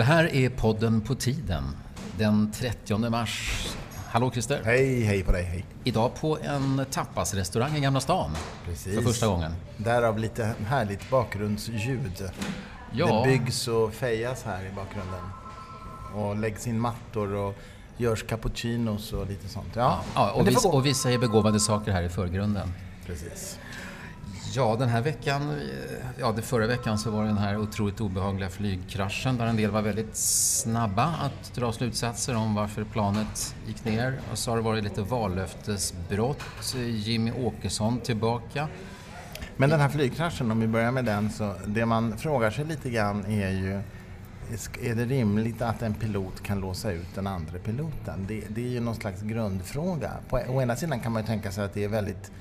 Det här är podden På tiden den 30 mars. Hallå Christer! Hej, hej på dig, hej. Idag på en tapasrestaurang i Gamla stan. Precis. För första gången. Därav lite härligt bakgrundsljud. Ja. Det byggs och fejas här i bakgrunden. Och läggs in mattor och görs cappuccinos och lite sånt. Ja, Ja, och, vi, och vi säger begåvade saker här i förgrunden. Precis. Ja, den här veckan, eh, ja det förra veckan så var det den här otroligt obehagliga flygkraschen där en del var väldigt snabba att dra slutsatser om varför planet gick ner. Och så har det varit lite vallöftesbrott. Jimmy Åkesson tillbaka. Men den här flygkraschen, om vi börjar med den, så det man frågar sig lite grann är ju är det rimligt att en pilot kan låsa ut den andra piloten? Det, det är ju någon slags grundfråga. På å ena sidan kan man ju tänka sig att det är väldigt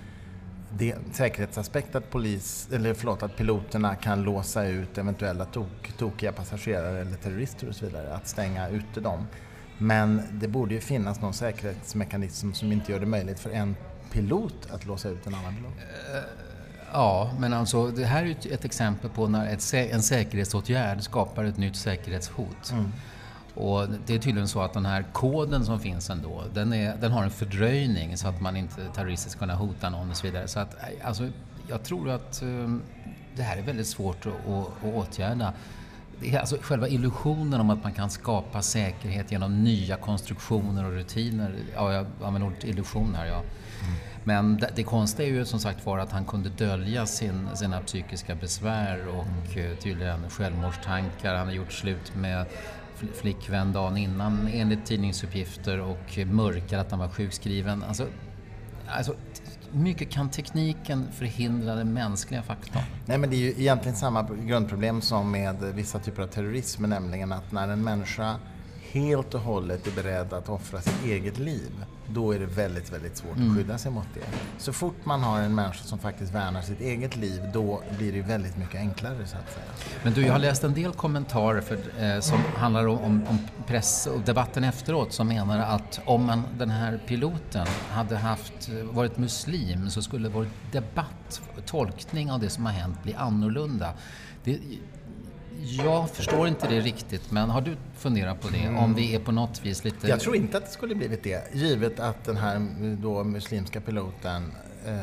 det, säkerhetsaspekt att, polis, eller förlåt, att piloterna kan låsa ut eventuella tok, tokiga passagerare eller terrorister och så vidare, att stänga ute dem. Men det borde ju finnas någon säkerhetsmekanism som inte gör det möjligt för en pilot att låsa ut en annan pilot. Ja, men alltså det här är ju ett- exempel på när ett, en säkerhetsåtgärd skapar ett nytt säkerhetshot. Och det är tydligen så att den här koden som finns ändå, den, är, den har en fördröjning så att man inte terroristiskt ska kunna hota någon och så vidare. Så att, nej, alltså, jag tror att eh, det här är väldigt svårt att, att, att åtgärda. Det är alltså själva illusionen om att man kan skapa säkerhet genom nya konstruktioner och rutiner. Ja, jag använder ordet illusion här. Ja. Men det, det konstiga är ju som sagt var att han kunde dölja sin, sina psykiska besvär och eh, tydligen självmordstankar. Han har gjort slut med flickvän dagen innan enligt tidningsuppgifter och mörkar att han var sjukskriven. Alltså, alltså, mycket kan tekniken förhindra den mänskliga faktorn. Nej, men det är ju egentligen samma grundproblem som med vissa typer av terrorism, nämligen att när en människa helt och hållet är beredd att offra sitt eget liv, då är det väldigt, väldigt svårt att skydda sig mot det. Så fort man har en människa som faktiskt värnar sitt eget liv, då blir det väldigt mycket enklare så att säga. Men du, jag har läst en del kommentarer för, eh, som handlar om, om, press och debatten efteråt som menar att om man, den här piloten hade haft, varit muslim så skulle vår debatt, tolkning av det som har hänt bli annorlunda. Det, jag förstår inte det riktigt, men har du funderat på det? Om vi är på något vis lite... Jag tror inte att det skulle blivit det, givet att den här då muslimska piloten eh,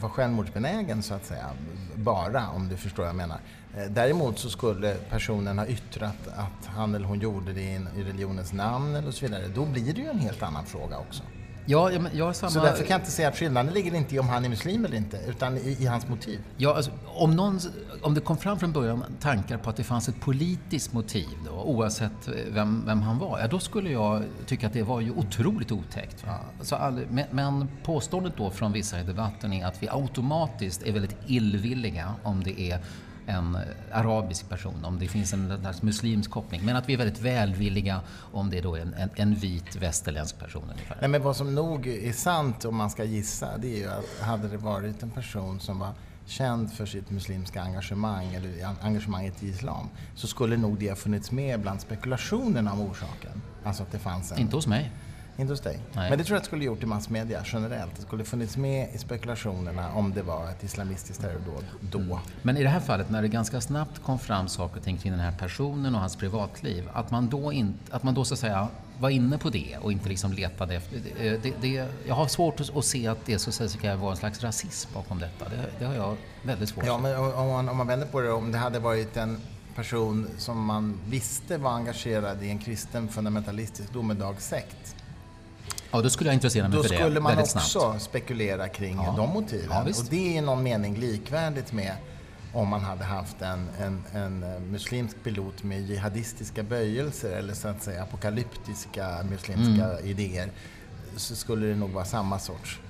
var självmordsbenägen så att säga, bara om du förstår vad jag menar. Eh, däremot så skulle personen ha yttrat att han eller hon gjorde det i, i religionens namn eller så vidare. Då blir det ju en helt annan fråga också. Ja, ja, men jag har samma... Så därför kan jag inte säga att skillnaden ligger inte i om han är muslim eller inte, utan i, i hans motiv. Ja, alltså, om, någon, om det kom fram från början tankar på att det fanns ett politiskt motiv då, oavsett vem, vem han var, ja, då skulle jag tycka att det var ju otroligt otäckt. Va? Så all, men, men påståendet då från vissa i debatten är att vi automatiskt är väldigt illvilliga om det är en arabisk person, om det finns en muslimsk koppling. Men att vi är väldigt välvilliga om det då är en, en, en vit västerländsk person ungefär. Nej, men vad som nog är sant om man ska gissa, det är ju att hade det varit en person som var känd för sitt muslimska engagemang eller engagemanget i islam så skulle nog det ha funnits med bland spekulationerna om orsaken. Alltså att det fanns en... Inte hos mig. Inte hos dig. Nej. Men det tror jag att skulle gjort i massmedia generellt. Det skulle funnits med i spekulationerna om det var ett islamistiskt terrordåd då. Men i det här fallet när det ganska snabbt kom fram saker och ting kring den här personen och hans privatliv, att man då, in, att man då så att säga var inne på det och inte liksom letade efter... Det, det, det, jag har svårt att, se att det så att säga vara en slags rasism bakom detta. Det, det har jag väldigt svårt Ja, men om man, om man vänder på det, om det hade varit en person som man visste var engagerad i en kristen fundamentalistisk domedagssekt Ja, då skulle jag intressera mig Då för det skulle man också snabbt. spekulera kring Ja. de motiven. Ja, och det är i någon mening likvärdigt med om man hade haft en, en, en muslimsk pilot med jihadistiska böjelser eller så att säga apokalyptiska muslimska Mm. idéer så skulle det nog vara samma sorts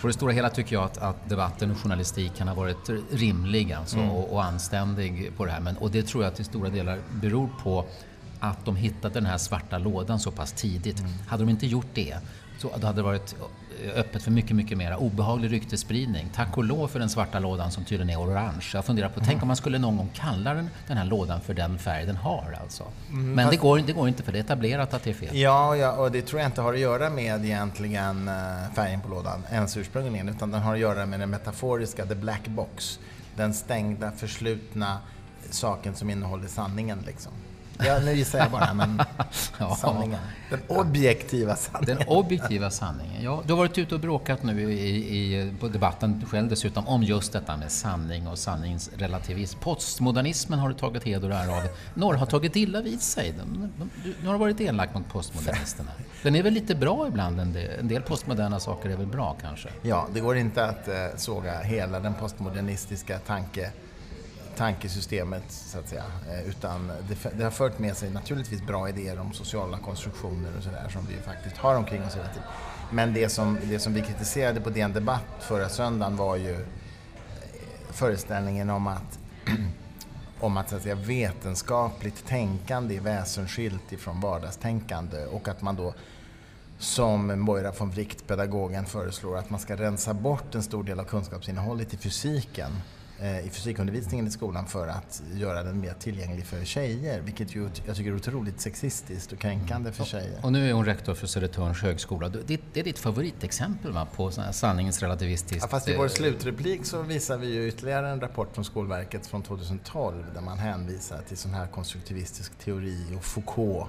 På det stora hela tycker jag att, att debatten och journalistiken har varit rimlig alltså, Mm. och, och anständig på det här. Men, och det tror jag till stora delar beror på att de hittade den här svarta lådan så pass tidigt. Mm. Hade de inte gjort det så då hade det varit öppet för mycket, mycket mer obehaglig ryktesspridning. Tack och lov för den svarta lådan som tydligen är orange. Jag funderar på, Mm. tänk om man skulle någon gång kalla den, den här lådan för den färg den har alltså. Men det Mm, går, det går inte för det är etablerat att det är fel. Ja, ja, och det tror jag inte har att göra med egentligen eh, färgen på lådan ens ursprungligen, utan den har att göra med den metaforiska, the black box. Den stängda, förslutna saken som innehåller sanningen liksom. Ja, nu gissar jag bara, men ja. sanningen. Den objektiva sanningen. Den objektiva sanningen. Ja, du har varit ute och bråkat nu i, i, på debatten själv dessutom om just detta med sanning och sanningsrelativism. Postmodernismen har du tagit heder och ära av. Några har tagit illa vid sig. Nu har du varit elak mot postmodernisterna. Den är väl lite bra ibland, en del, en del postmoderna saker är väl bra kanske? Ja, det går inte att eh, såga hela den postmodernistiska tanke tankesystemet, så att säga. Eh, utan det, det, har fört med sig naturligtvis bra idéer om sociala konstruktioner och sådär som vi faktiskt har omkring oss hela tiden. Men det som, det som vi kritiserade på DN Debatt förra söndagen var ju eh, föreställningen om att, om att, så att säga, vetenskapligt tänkande är väsensskilt ifrån vardagstänkande och att man då som Moira von Wright, pedagogen, föreslår att man ska rensa bort en stor del av kunskapsinnehållet i fysiken i fysikundervisningen i skolan för att göra den mer tillgänglig för tjejer. Vilket ju, jag tycker är otroligt sexistiskt och kränkande för tjejer. Och nu är hon rektor för Södertörns högskola. Det, det är ditt favoritexempel va, på sanningsrelativistiskt... Ja, fast i vår eh, slutreplik så visar vi ju ytterligare en rapport från Skolverket från 2012 där man hänvisar till sån här konstruktivistisk teori och Foucault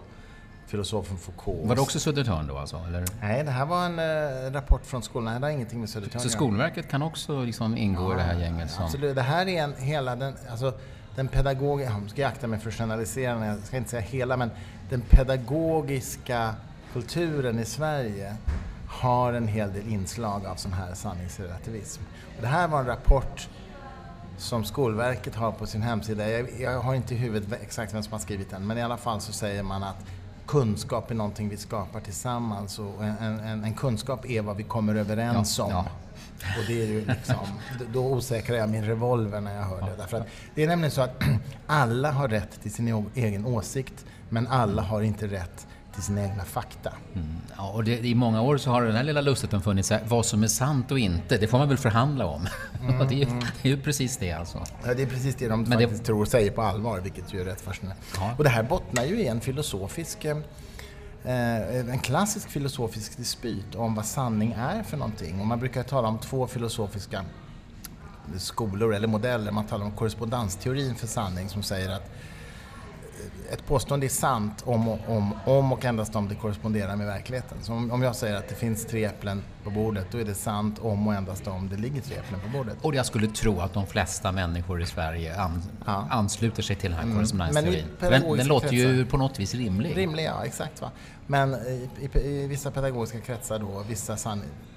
filosofen Foucault. Var det också Södertörn då alltså? Eller? Nej, det här var en äh, rapport från skolan. Det har ingenting med Södertörn Så Skolverket kan också liksom ingå ja, i det här gänget? Som... Absolut. Det här är en, hela den, alltså, den pedagogiska, jag ska akta mig för att generalisera, jag ska inte säga hela, men den pedagogiska kulturen i Sverige har en hel del inslag av sån här sanningsrelativism. Och det här var en rapport som Skolverket har på sin hemsida. Jag, jag, har inte i huvudet exakt vem som har skrivit den, men i alla fall så säger man att kunskap är någonting vi skapar tillsammans och en, en, en kunskap är vad vi kommer överens om. Ja. Och det är ju liksom, då osäkrar jag min revolver när jag hör det. Därför att det är nämligen så att alla har rätt till sin egen åsikt, men alla har inte rätt till sina egna fakta. Mm. Ja, och det, I många år så har den här lilla lustigheten funnits, vad som är sant och inte, det får man väl förhandla om. Mm, det, är, mm. det, är, ju precis det alltså. Ja, det är precis det de Men faktiskt det... tror säger på allvar, vilket ju är rätt fascinerande. Ja. Och det här bottnar ju i en filosofisk eh, en klassisk filosofisk dispyt om vad sanning är för någonting. Och man brukar tala om två filosofiska skolor eller modeller. Man talar om korrespondensteorin för sanning som säger att ett påstående är sant om och, om, om och endast om det korresponderar med verkligheten. Så om, om jag säger att det finns tre äpplen på bordet, då är det sant om och endast om det ligger tre äpplen på bordet. Och jag skulle tro att de flesta människor i Sverige an, ja. ansluter sig till den här mm. korrespondensteorin. Den, den låter ju på något vis rimlig. Rimlig, ja, exakt. Va? Men i, i, i vissa pedagogiska kretsar då, vissa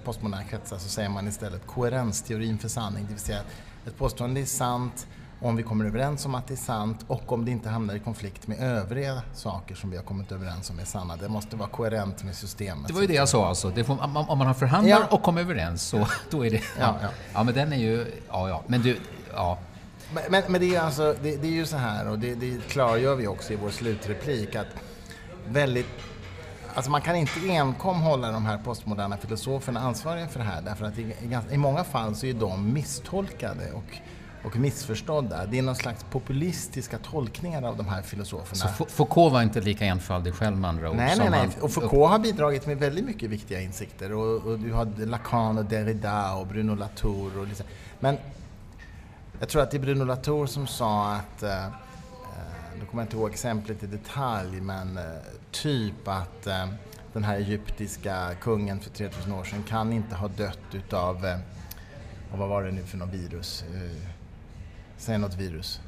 postmoderna kretsar, så säger man istället koherensteorin för sanning, det vill säga att ett påstående är sant om vi kommer överens om att det är sant och om det inte hamnar i konflikt med övriga saker som vi har kommit överens om är sanna. Det måste vara koherent med systemet. Det var ju det jag sa alltså. Får, om man har förhandlar ja. och kommer överens så då är det... Ja, ja. ja, men den är ju... Ja, ja. Men du... Ja. Men, men, men det, är alltså, det, det, är ju så här och det, det klargör vi också i vår slutreplik att väldigt Alltså man kan inte enkom hålla de här postmoderna filosoferna ansvariga för det här därför att i, i, i många fall så är de misstolkade och och missförstådda. Det är någon slags populistiska tolkningar av de här filosoferna. Så Foucault var inte lika enfaldig själv med andra ord? Nej, nej, nej. Och Foucault har bidragit med väldigt mycket viktiga insikter. Och, och du har Lacan och Derrida och Bruno Latour. Och liksom. Men jag tror att det är Bruno Latour som sa att, eh, eh nu kommer jag inte ihåg exemplet i detalj, men eh, typ att eh, den här egyptiska kungen för 3000 år sedan kan inte ha dött utav, och vad var det nu för något virus? Säg något virus.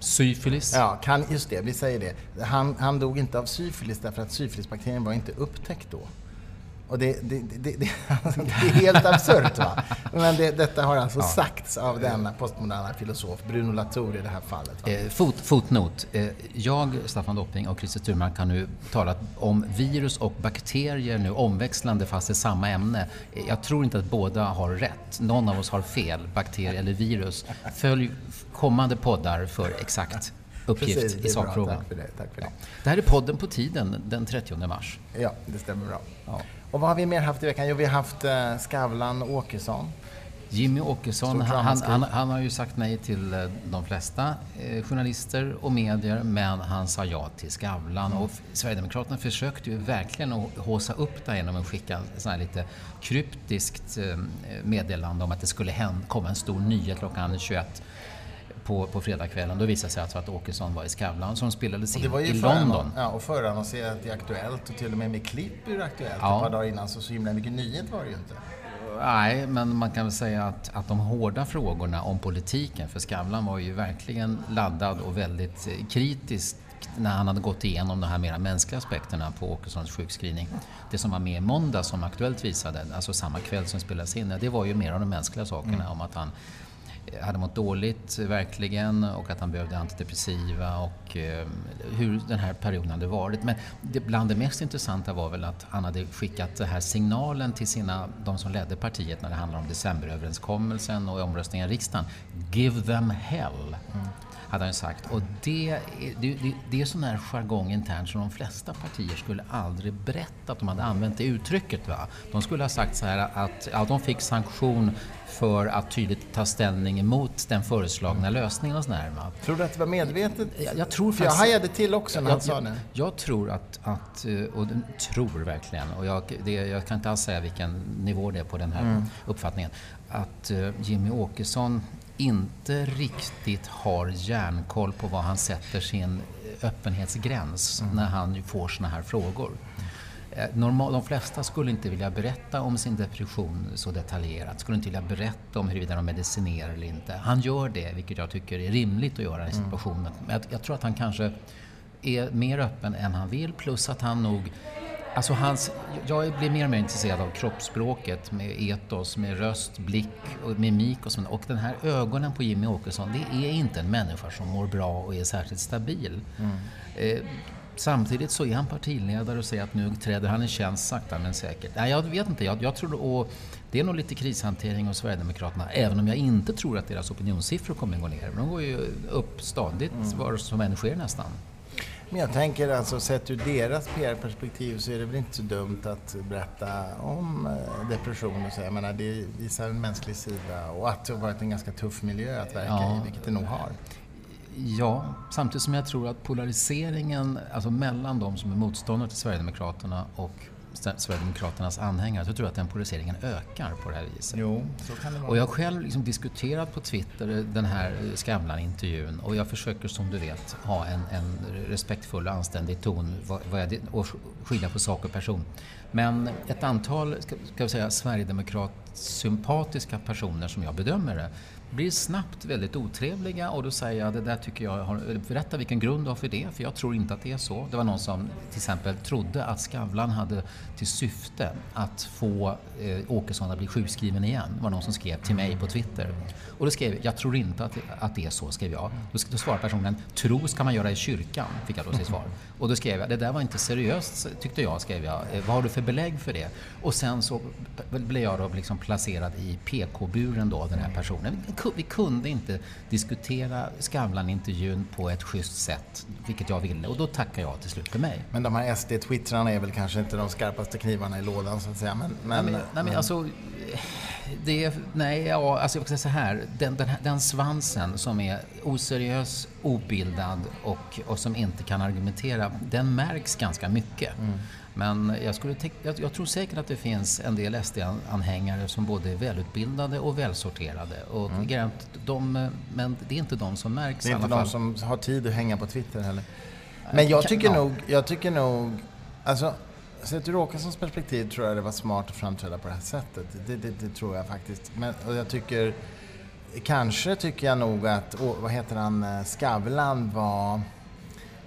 Syfilis? Ja, kan, just det, vi säger det. Han, han dog inte av syfilis därför att syfilisbakterien var inte upptäckt då. Och det, det, det, det, alltså, är helt absurt. Va? Men detta har alltså ja. sagts av denna postmoderna filosof, Bruno Latour i det här fallet. Eh, fot, fotnot. Eh, jag, Staffan Dopping och Christer Sturmark har nu talat om virus och bakterier nu omväxlande fast i samma ämne. Eh, jag tror inte att båda har rätt. Någon av oss har fel, bakterie eller virus. Följ kommande poddar för exakt uppgift Precis, i sakfrågan. Tack för det. Tack för det. Ja. det här är podden på tiden den 30 mars. Ja, det stämmer bra. Ja. Och vad har vi mer haft i veckan? Jo, vi har haft eh, Skavlan Åkesson. Jimmy Åkesson, han, han, han, har ju sagt nej till eh, de flesta eh, journalister och medier, men han sa ja till Skavlan. Mm. Och Sverigedemokraterna försökte ju verkligen att håsa upp det genom att skicka sån här lite kryptiskt eh, meddelande om att det skulle komma en stor nyhet klockan 21 på, på fredagskvällen. Då visade det sig alltså att Åkesson var i Skavlan som spelades in i London. Ja, och förannonserat i Aktuellt och till och med med klipp ur Aktuellt ja. ett par dagar innan. Så så himla mycket nyhet var det ju inte. Nej, men man kan väl säga att, att de hårda frågorna om politiken, för Skavlan var ju verkligen laddad och väldigt eh, kritisk när han hade gått igenom de här mera mänskliga aspekterna på Åkessons sjukskrivning. Det som var med i måndag som Aktuellt visade, alltså samma kväll som spelades in, det var ju mer av de mänskliga sakerna mm. om att han hade mått dåligt verkligen och att han behövde antidepressiva och eh, hur den här perioden hade varit. Men det, bland det mest intressanta var väl att han hade skickat den här signalen till sina, de som ledde partiet när det handlar om decemberöverenskommelsen och omröstningen i riksdagen. Give them hell. Mm hade han sagt. Och det, det, det, det är sån här jargong internt som de flesta partier skulle aldrig berätta att de hade använt det uttrycket. Va? De skulle ha sagt så här att ja, de fick sanktion för att tydligt ta ställning emot den föreslagna lösningen och sådär. Va? Tror du att det var medvetet? Jag, jag tror för faktiskt, jag hajade till också när han sa det. Jag, jag tror att, att, eh, och tror verkligen, och jag, det, jag kan inte alls säga vilken nivå det är på den här mm. uppfattningen, att uh, Jimmy Åkesson inte riktigt har järnkoll på var han sätter sin öppenhetsgräns mm. när han får såna här frågor. Eh, normal, de flesta skulle inte vilja berätta om sin depression så detaljerat, skulle inte vilja berätta om huruvida de medicinerar eller inte. Han gör det, vilket jag tycker är rimligt att göra i mm. situationen. Men jag, jag tror att han kanske är mer öppen än han vill, plus att han nog Alltså hans, jag blir mer och mer intresserad av kroppsspråket med etos, med röst, blick och mimik och sånt. Och den här ögonen på Jimmy Åkesson, det är inte en människa som mår bra och är särskilt stabil. Mm. Eh, samtidigt så är han partiledare och säger att nu träder han i tjänst sakta men säkert. Nej, jag vet inte. Jag, jag tror, och det är nog lite krishantering hos Sverigedemokraterna, även om jag inte tror att deras opinionssiffror kommer att gå ner. De går ju upp stadigt, mm. var som än sker nästan. Men jag tänker alltså sett ur deras PR-perspektiv så är det väl inte så dumt att berätta om eh, depression och så. Jag menar, det visar en mänsklig sida och att det har varit en ganska tuff miljö att verka ja. i, vilket det nog har. Ja, samtidigt som jag tror att polariseringen alltså mellan de som är motståndare till Sverigedemokraterna och Sverigedemokraternas anhängare så tror jag att den polariseringen ökar på det här viset. Jo, så kan det vara. Och jag har själv liksom diskuterat på Twitter den här Skavlan-intervjun och jag försöker som du vet ha en, en respektfull och anständig ton och skilja på sak och person. Men ett antal, ska, ska vi säga, sympatiska personer som jag bedömer det blir snabbt väldigt otrevliga och då säger jag det där tycker jag, har, berätta vilken grund du har för det, för jag tror inte att det är så. Det var någon som till exempel trodde att Skavlan hade till syfte att få eh, Åkesson att bli sjukskriven igen. Det var någon som skrev till mig på Twitter. Och då skrev jag, jag tror inte att, att det är så, skrev jag. Då, då svarade personen, tro ska man göra i kyrkan, fick jag då sitt svar. Och då skrev jag, det där var inte seriöst tyckte jag, skrev jag. Eh, vad har du för belägg för det? Och sen så blev jag då liksom placerad i PK-buren då, den här personen vi kunde inte diskutera Skavlan-intervjun på ett schysst sätt, vilket jag ville. Och då tackade jag till slut för mig. Men de här SD-twittrarna är väl kanske inte de skarpaste knivarna i lådan, så att säga. Men, men, nej, men, nej, men alltså... Det, nej, ja, alltså jag ska säga så här. Den, den, den, svansen som är oseriös, obildad och, och som inte kan argumentera, den märks ganska mycket. Mm. Men jag, skulle jag, jag, tror säkert att det finns en del SD-anhängare som både är välutbildade och välsorterade. Och mm. de, men det är inte de som märks Det är inte de som har tid att hänga på Twitter heller. Men jag tycker, ja. nog, jag tycker nog... Alltså, sett ur Åkessons perspektiv tror jag det var smart att framträda på det här sättet. Det, det, det tror jag faktiskt. Men, och jag tycker... Kanske tycker jag nog att, vad heter han, eh, Skavlan var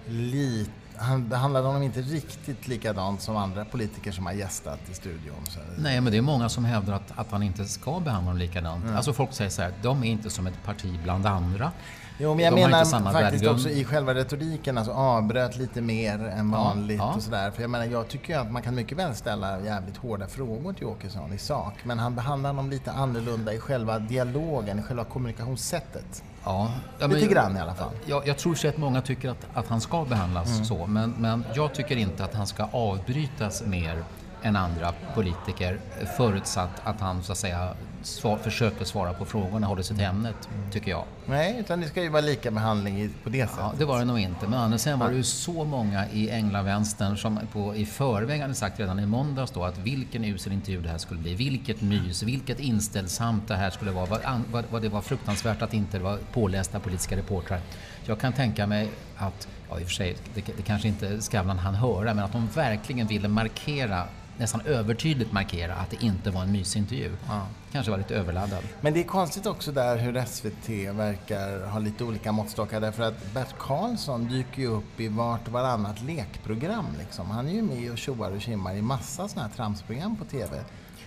lite han behandlade honom inte riktigt likadant som andra politiker som har gästat i studion. Nej, men det är många som hävdar att, att han inte ska behandla dem likadant. Mm. Alltså folk säger så här, de är inte som ett parti bland andra. Jo, men jag de menar faktiskt också i själva retoriken, alltså avbröt lite mer än vanligt ja, ja. och sådär. För jag menar, jag tycker att man kan mycket väl ställa jävligt hårda frågor till Åkesson i sak. Men han behandlar honom lite annorlunda i själva dialogen, i själva kommunikationssättet. Ja, ja Lite grann i alla fall. Jag, jag tror att många tycker att, att han ska behandlas mm. så, men, men jag tycker inte att han ska avbrytas mer än andra politiker förutsatt att han så att säga svar, försöker svara på frågorna, håller sig till ämnet, tycker jag. Nej, utan det ska ju vara lika behandling på det sättet. Ja, det var det nog inte. Men sen var det ju så många i Änglavänstern som på, i förväg hade sagt redan i måndags då att vilken usel intervju det här skulle bli, vilket mys, vilket inställsamt det här skulle vara, vad, vad, vad det var fruktansvärt att inte det var pålästa politiska reportrar. Jag kan tänka mig att, ja i och för sig, det, det kanske inte Skavlan han höra, men att de verkligen ville markera nästan övertydligt markera att det inte var en mysintervju. Ja. Kanske var lite överladdad. Men det är konstigt också där hur SVT verkar ha lite olika måttstockar därför att Bert Karlsson dyker ju upp i vart och varannat lekprogram. Liksom. Han är ju med och tjoar och kimmar i massa sådana här tramsprogram på TV.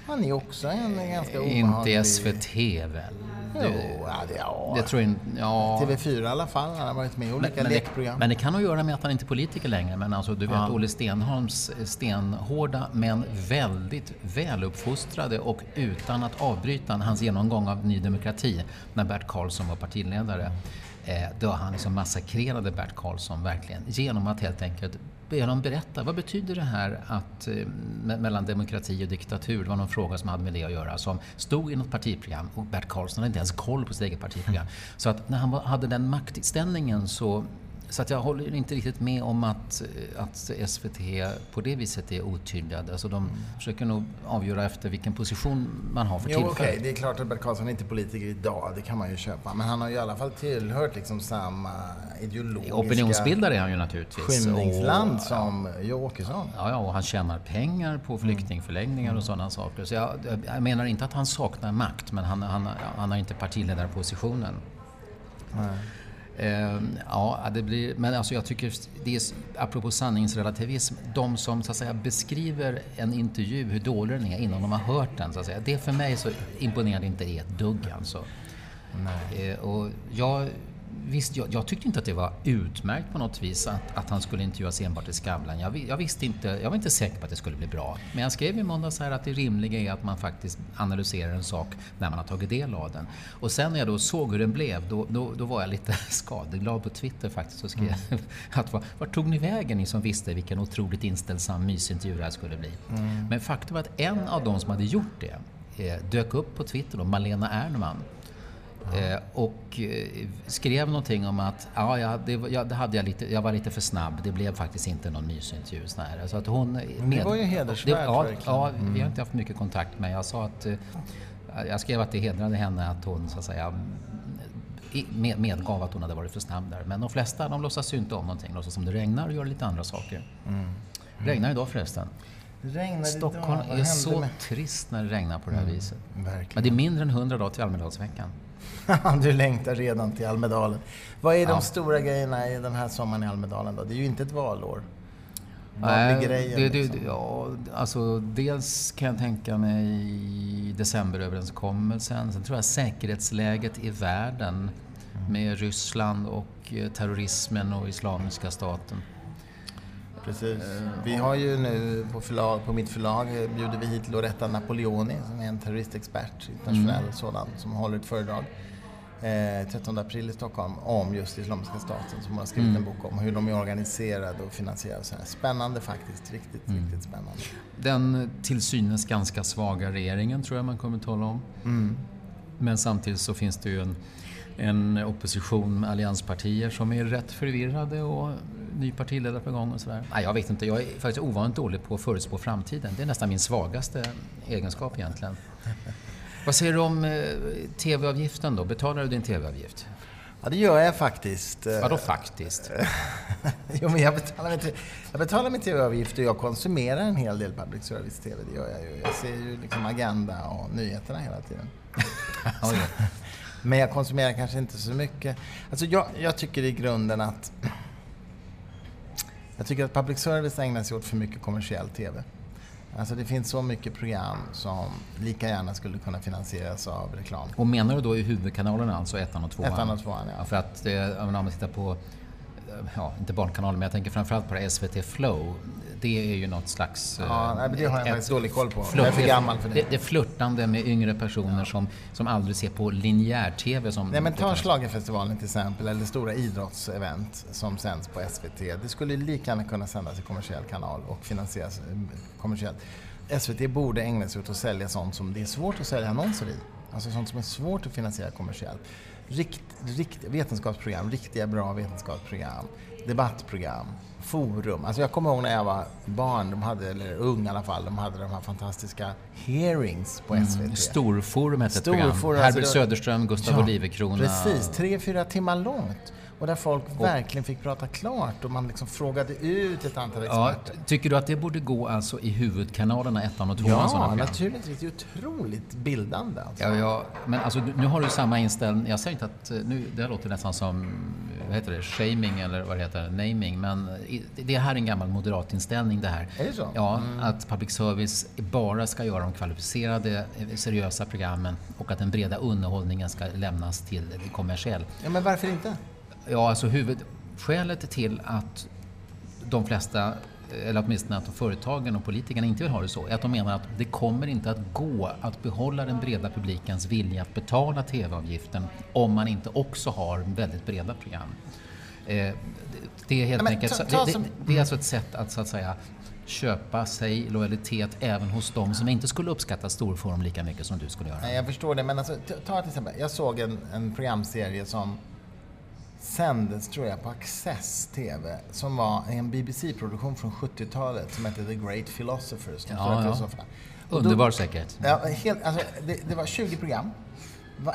Han är också en ganska obehaglig... Inte SVT väl? Jo, ja, det, ja. det tror jag ja. TV4 i alla fall, han har varit med i olika men, lekprogram. Men det kan nog göra med att han inte är politiker längre. Men alltså, du vet ja. Olle Stenholms stenhårda men väldigt väluppfostrade och utan att avbryta hans genomgång av Ny Demokrati när Bert Karlsson var partiledare. Eh, då han liksom massakrerade Bert Karlsson verkligen genom att helt enkelt be honom berätta, vad betyder det här att, eh, mellan demokrati och diktatur? Det var någon fråga som hade med det att göra, som stod i något partiprogram och Bert Karlsson hade inte ens koll på sitt eget partiprogram. Så att när han hade den maktställningen så så att jag håller inte riktigt med om att, att SVT på det viset är otydliga. Alltså de mm. försöker nog avgöra efter vilken position man har för jo, tillfället. Okay. Det är klart att Bert Karlsson är inte politiker idag, det kan man ju köpa. Men han har ju i alla fall tillhört liksom samma ideologiska... Opinionsbildare är han ju naturligtvis. Skymningsland som Jo Åkesson. Ja, ja, och han tjänar pengar på flyktingförläggningar mm. och sådana saker. Så jag, jag, menar inte att han saknar makt, men han, han, han har inte partiledarpositionen. Nej. Eh, ja, det blir, men alltså jag tycker, det är, apropå sanningsrelativism, de som så att säga, beskriver en intervju, hur dålig den är innan de har hört den, så att säga, det för mig så imponerande inte är ett dugg alltså. Eh, och jag visst, jag, jag, tyckte inte att det var utmärkt på något vis att, att han skulle intervjuas enbart i Skavlan. Jag, jag, visste inte, jag var inte säker på att det skulle bli bra. Men jag skrev i måndags här att det rimliga är att man faktiskt analyserar en sak när man har tagit del av den. Och sen när jag då såg hur den blev, då, då, då var jag lite skadeglad på Twitter faktiskt och skrev mm. att var, vart tog ni vägen ni som visste vilken otroligt inställsam mysintervju det här skulle bli? Mm. Men faktum var att en av de som hade gjort det eh, dök upp på Twitter, då, Malena Ernman, Eh, och eh, skrev någonting om att ja, ja, det, ja, det hade jag, lite, jag var lite för snabb. Det blev faktiskt inte någon mysintervju. Så att hon med, det var ju hedersvärt ja. Ja, mm. vi har inte haft mycket kontakt med Jag sa att eh, jag skrev att det hedrade henne att hon så att säga med, medgav att hon hade varit för snabb där. Men de flesta de låtsas ju inte om någonting. Låtsas som det regnar och gör lite andra saker. Mm. Mm. Regnar idag förresten. Stockholm idag. är så med? trist när det regnar på det här mm. viset. Verkligen. Men det är mindre än 100 dagar till Almedalsveckan. du längtar redan till Almedalen. Vad är ja. de stora grejerna i den här sommaren i Almedalen då? Det är ju inte ett valår. Vad blir grejen? Det, det, liksom? ja, alltså, dels kan jag tänka mig decemberöverenskommelsen. Sen tror jag säkerhetsläget i världen mm. med Ryssland och eh, terrorismen och Islamiska staten. Precis. Vi har ju nu på, förlag, på mitt förlag bjuder vi hit Loretta Napoleoni som är en terroristexpert, internationell mm. sådan, som håller ett föredrag eh, 13 april i Stockholm om just Islamiska staten som hon har skrivit mm. en bok om hur de är organiserade och finansierade. Så här. Spännande faktiskt, riktigt, mm. riktigt spännande. Den till synes ganska svaga regeringen tror jag man kommer att tala om. Mm. Men samtidigt så finns det ju en, en opposition med allianspartier som är rätt förvirrade och ny partiledare på gång och sådär. Nej, jag vet inte. Jag är faktiskt ovanligt dålig på att förutspå framtiden. Det är nästan min svagaste egenskap egentligen. Vad säger du om eh, TV-avgiften då? Betalar du din TV-avgift? Ja, det gör jag faktiskt. Vadå faktiskt? jo, men jag betalar, min, jag betalar min TV-avgift och jag konsumerar en hel del public service-TV. Det gör jag ju. Jag ser ju liksom Agenda och nyheterna hela tiden. men jag konsumerar kanske inte så mycket. Alltså jag, jag tycker i grunden att jag tycker att public service ägnar sig åt för mycket kommersiell TV. Alltså det finns så mycket program som lika gärna skulle kunna finansieras av reklam. Och menar du då i huvudkanalerna, alltså ettan och tvåan? Ettan och tvåan, ja. För att om man tittar på, ja, inte Barnkanalen, men jag tänker framförallt på SVT Flow det är ju något slags... Ja, nej, det har jag faktiskt dålig koll på. jag är för gammal för det. Det, det flörtande med yngre personer ja. som, som aldrig ser på linjär-TV. Som nej, men ta Schlagerfestivalen till exempel, eller stora idrottsevent som sänds på SVT. Det skulle lika gärna kunna sändas i kommersiell kanal och finansieras eh, kommersiellt. SVT borde ägna sig åt att sälja sånt som det är svårt att sälja annonser i. Alltså sånt som är svårt att finansiera kommersiellt. Rikt, rikt, vetenskapsprogram, riktiga bra vetenskapsprogram, debattprogram, forum. Alltså jag kommer ihåg när jag var barn, de hade, eller ung i alla fall, de hade de här fantastiska hearings på SVT. Mm, Storforum hette ett program. Herbert alltså Söderström, Gustav ja, Oliverkrona. Precis, tre, fyra timmar långt. Och där folk och, verkligen fick prata klart och man liksom frågade ut ett antal experter. Ja, tycker du att det borde gå alltså i huvudkanalerna, ettan och tvåan? Ja, naturligtvis. Det är otroligt bildande. Alltså. Ja, ja, men alltså, nu har du samma inställning. Jag säger inte att... Eh, nu, det låter nästan som vad heter det, shaming eller vad det heter, naming. Men det här är en gammal moderat inställning det här. Är det så? Ja, mm. att public service bara ska göra de kvalificerade, seriösa programmen och att den breda underhållningen ska lämnas till kommersiell. Ja, men varför inte? Ja, alltså huvudskälet till att de flesta, eller åtminstone att företagen och politikerna inte vill ha det så, är att de menar att det kommer inte att gå att behålla den breda publikens vilja att betala TV-avgiften om man inte också har väldigt breda program. Eh, det är helt ja, enkelt, ta, ta det, det, det är alltså ett sätt att så att säga köpa sig lojalitet även hos dem som inte skulle uppskatta storforum lika mycket som du skulle göra. Nej, jag förstår det, men alltså, ta till exempel, jag såg en, en programserie som sändes, tror jag, på Access TV som var en BBC-produktion från 70-talet som hette The Great Philosophers. De ja, ja. Underbar säkert. Ja, helt, alltså, det, det, var 20 program,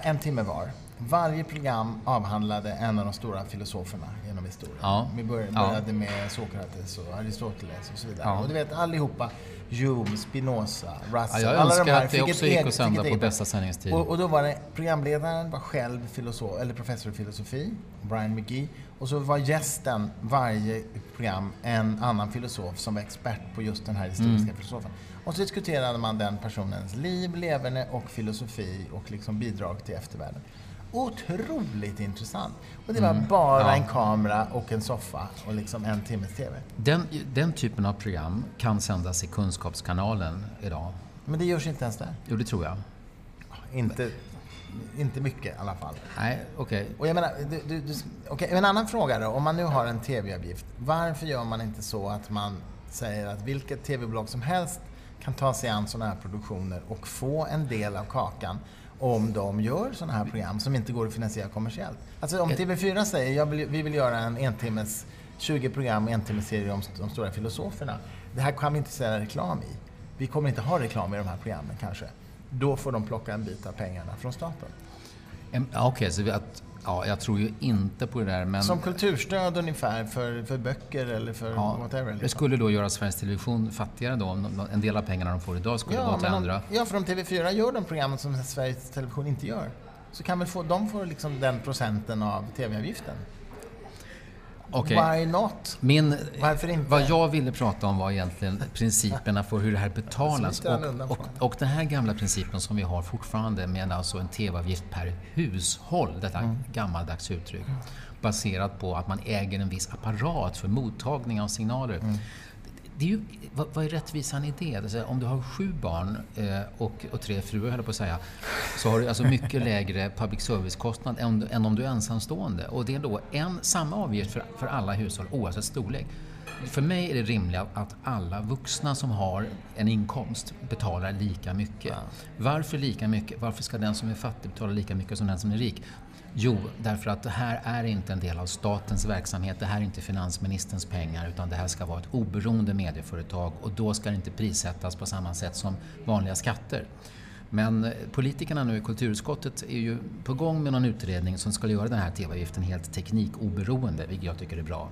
en timme var. Varje program avhandlade en av de stora filosoferna genom historien. Ja. Vi började, började ja. med Sokrates och Aristoteles och så vidare. Ja. Och du vet, allihopa Hume, Spinoza, Russell. Ja, jag alla de här att det också gick att sända på bästa sändningstid. Och, och, då var det, programledaren var själv filosof, eller professor i filosofi, Brian McGee. Och så var gästen varje program en annan filosof som var expert på just den här historiska mm. filosofen. Och så diskuterade man den personens liv, leverne och filosofi och liksom bidrag till eftervärlden. Otroligt intressant. Och det var mm. bara ja. en kamera och en soffa och liksom en timmes TV. Den, den typen av program kan sändas i Kunskapskanalen idag. Men det görs inte ens där? Jo, det tror jag. Inte, inte mycket i alla fall. Nej, okej. Okay. Och jag menar, du, du, du, okay, en annan fråga då. Om man nu har en TV-avgift, varför gör man inte så att man säger att vilket TV-bolag som helst kan ta sig an sådana här produktioner och få en del av kakan om de gör sådana här program som inte går att finansiera kommersiellt. Alltså om TV4 säger vill, vi vill göra en entimmes, 20 program, en timmes serie om de stora filosoferna. Det här kan vi inte sälja reklam i. Vi kommer inte ha reklam i de här programmen kanske. Då får de plocka en bit av pengarna från staten. Okej, okay, så att Ja, jag tror ju inte på det där. Men... Som kulturstöd ungefär för, för böcker eller för ja, whatever? Liksom. Det skulle då göra Sveriges Television fattigare då. En del av pengarna de får idag skulle ja, gå till andra. Om, ja, för om TV4 gör de programmen som Sveriges Television inte gör så kan väl få, de få liksom den procenten av TV-avgiften. Okay. Why not? Min, Varför inte? Vad jag ville prata om var egentligen principerna för hur det här betalas. Och, och, och, den här gamla principen som vi har fortfarande med alltså en TV-avgift per hushåll, detta mm. gammaldags uttryck, baserat på att man äger en viss apparat för mottagning av signaler. Mm det är ju, vad, vad, är rättvisan i det? Alltså, om du har sju barn eh, och, och, tre fruar, höll på att säga, så har du alltså mycket lägre public service-kostnad än, än, om du är ensamstående. Och det är då en, samma avgift för, för alla hushåll oavsett storlek. För mig är det rimligt att alla vuxna som har en inkomst betalar lika mycket. Varför lika mycket? Varför ska den som är fattig betala lika mycket som den som är rik? Jo, därför att det här är inte en del av statens verksamhet. Det här är inte finansministerns pengar utan det här ska vara ett oberoende medieföretag och då ska det inte prissättas på samma sätt som vanliga skatter. Men eh, politikerna nu i kulturutskottet är ju på gång med någon utredning som ska göra den här TV-avgiften helt teknikoberoende, vilket jag tycker är bra.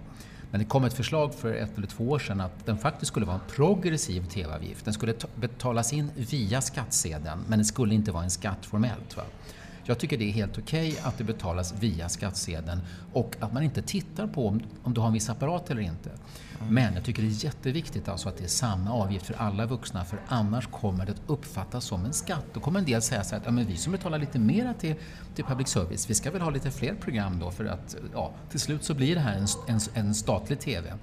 Men det kom ett förslag för ett eller två år sedan att den faktiskt skulle vara en progressiv TV-avgift. Den skulle betalas in via skattsedeln, men det skulle inte vara en skatt formellt. Va? Jag tycker det är helt okej okay att det betalas via skattsedeln och att man inte tittar på om, om du har en viss apparat eller inte. Mm. Men jag tycker det är jätteviktigt alltså att det är samma avgift för alla vuxna för annars kommer det att uppfattas som en skatt. Då kommer en del säga så att ja, men vi som betalar lite mera till, till public service, vi ska väl ha lite fler program då för att ja, till slut så blir det här en, en, en statlig TV.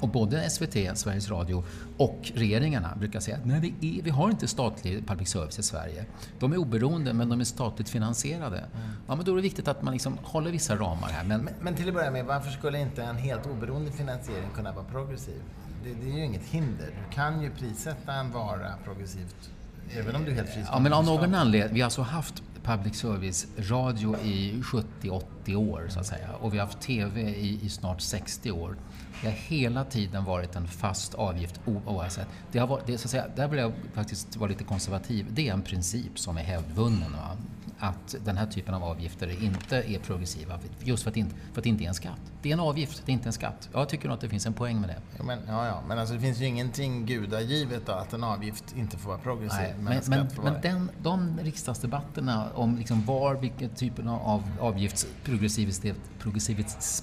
Och både SVT, Sveriges Radio och regeringarna brukar säga att nej, vi, är, vi har inte statlig public service i Sverige. De är oberoende men de är statligt finansierade. Mm. Ja, men då är det viktigt att man liksom håller vissa ramar här. Men... men, men till att börja med, varför skulle inte en helt oberoende finansiering kunna vara progressiv? Det, det är ju inget hinder. Du kan ju prissätta en vara progressivt Även om du är helt fristående? Ja, men av någon anledning. Vi har alltså haft public service-radio i 70-80 år så att säga och vi har haft TV i, i snart 60 år. Det har hela tiden varit en fast avgift oavsett. Det har varit, det, så att säga, där vill jag faktiskt vara lite konservativ. Det är en princip som är hävdvunnen. Va? Att den här typen av avgifter inte är progressiva just för att, inte, för att det inte är en skatt. Det är en avgift, det är inte en skatt. Jag tycker nog att det finns en poäng med det. Ja, men, ja, ja. men alltså, det finns ju ingenting gudagivet då, att en avgift inte får vara progressiv. Nej, men men, men den, de riksdagsdebatterna om liksom var, vilken typen av avgiftsprogressivitet progressivitet,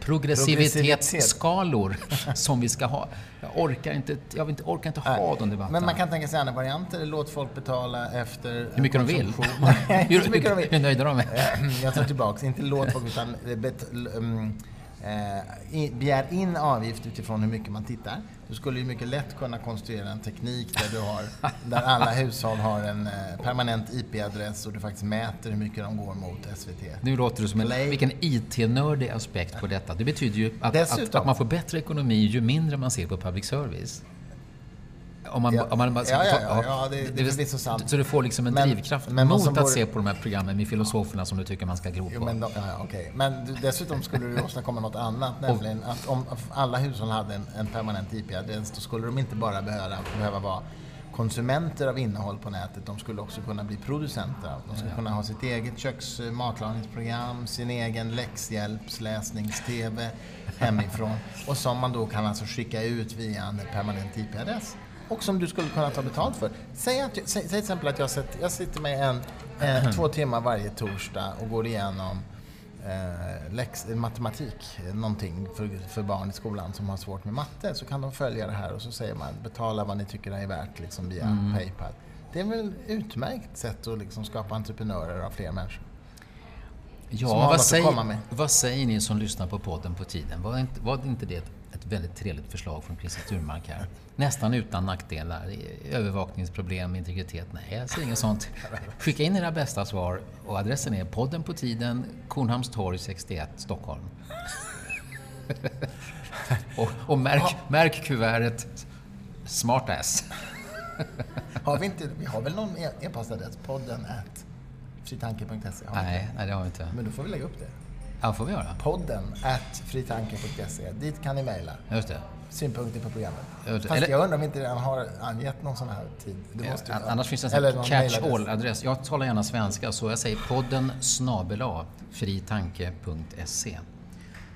progressivitetsskalor som vi ska ha. Jag orkar inte, jag inte, orkar inte ha Nej. de debatterna. Men man kan tänka sig andra varianter. Låt folk betala efter Hur mycket de vill. hur, mycket de vill. Hur nöjda de är. jag tar tillbaks, inte låt folk utan bet, um, eh, begär in avgift utifrån hur mycket man tittar. Du skulle ju mycket lätt kunna konstruera en teknik där, du har, där alla hushåll har en eh, permanent IP-adress och du faktiskt mäter hur mycket de går mot SVT. Nu låter du som en vilken IT-nördig aspekt på detta. Det betyder ju att, att, att, man får bättre ekonomi ju mindre man ser på public service. Om man, ja. Om man, ja, ja, ja, ja, det, det är förvisso sant. Så du får liksom en men, drivkraft men mot att borde... se på de här programmen med filosoferna som du tycker man ska gro på. men, ja, okay. men du, dessutom skulle du åstadkomma något annat, nämligen att om alla hushåll hade en, en permanent IP-adress, då skulle de inte bara behöva, behöva vara konsumenter av innehåll på nätet, de skulle också kunna bli producenter. De skulle kunna ha sitt eget köks matlagningsprogram, sin egen läxhjälpsläsnings-TV hemifrån och som man då kan alltså skicka ut via en permanent IP-adress och som du skulle kunna ta betalt för. Säg, att, säg, säg till exempel att jag, sett, jag sitter med en, eh, två timmar varje torsdag och går igenom eh, läx, matematik, någonting för, för barn i skolan som har svårt med matte. Så kan de följa det här och så säger man betala vad ni tycker det är värt liksom via mm. Paypal. Det är väl ett utmärkt sätt att liksom skapa entreprenörer av fler människor. Ja, vad säger, vad säger ni som lyssnar på podden på tiden? Var inte, var inte det ett ett väldigt trevligt förslag från Christer Sturmark här. Nästan utan nackdelar. Övervakningsproblem, integritet. Nej, jag ser inget sånt. Skicka in era bästa svar och adressen är podden på tiden, Kornhamnstorg 61, Stockholm. och, och märk, märk kuvertet smartass. har vi inte, vi har väl någon e-postadress? Podden at fritanke.se? Nej, nej, det har vi inte. Men då får vi lägga upp det. Ja, får vi göra. Podden at fritanken.se. Dit kan ni mejla. Just det. Synpunkter på programmet. Fast Eller, jag undrar om vi inte redan har angett någon sån här tid. Det måste ja, annars finns det en catch-all-adress. Jag talar gärna svenska, så jag säger podden snabela fritanke.se.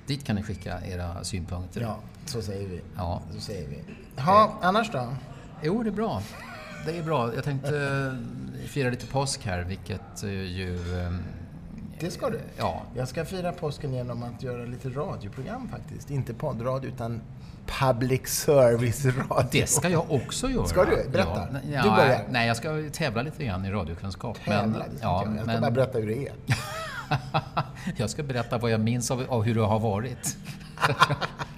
Dit kan ni skicka era synpunkter. Ja, så säger vi. Ja. Så säger vi. Ha, annars då? Jo, det är bra. Det är bra. Jag tänkte eh, fira lite påsk här, vilket eh, ju eh, det ska du. Ja. Jag ska fira påsken genom att göra lite radioprogram faktiskt. Inte poddradio utan public service-radio. Det ska jag också göra. Ska du? Berätta. Ja, du börjar. Nej, jag ska tävla lite grann i radiokunskap. Tävla? Men, ja, jag. jag ska men... bara berätta hur det är. jag ska berätta vad jag minns av, av hur det har varit.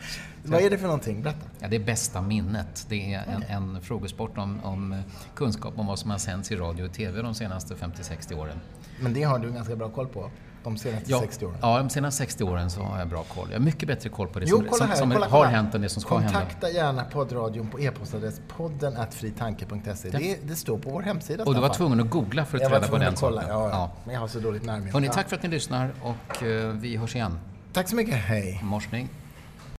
Vad är det för någonting? Berätta. Ja, det är bästa minnet. Det är en, en frågesport om, om, kunskap om vad som har sänts i radio och TV de senaste 50-60 åren. Men det har du ganska bra koll på? De senaste ja, 60 åren? Ja, de senaste 60 åren så har jag bra koll. Jag har mycket bättre koll på det jo, som, kolla här, som, som kolla, har kolla. hänt än det som ska Kontakta hända. Kontakta gärna poddradion på e-postadress podden fritanke.se. Det, det, står på vår hemsida. Och du var tvungen att googla för att ta reda på den saken? Ja, ja, men jag har så dåligt närminne. Hörrni, tack för att ni lyssnar och uh, vi hörs igen. Tack så mycket. Hej. Morsning.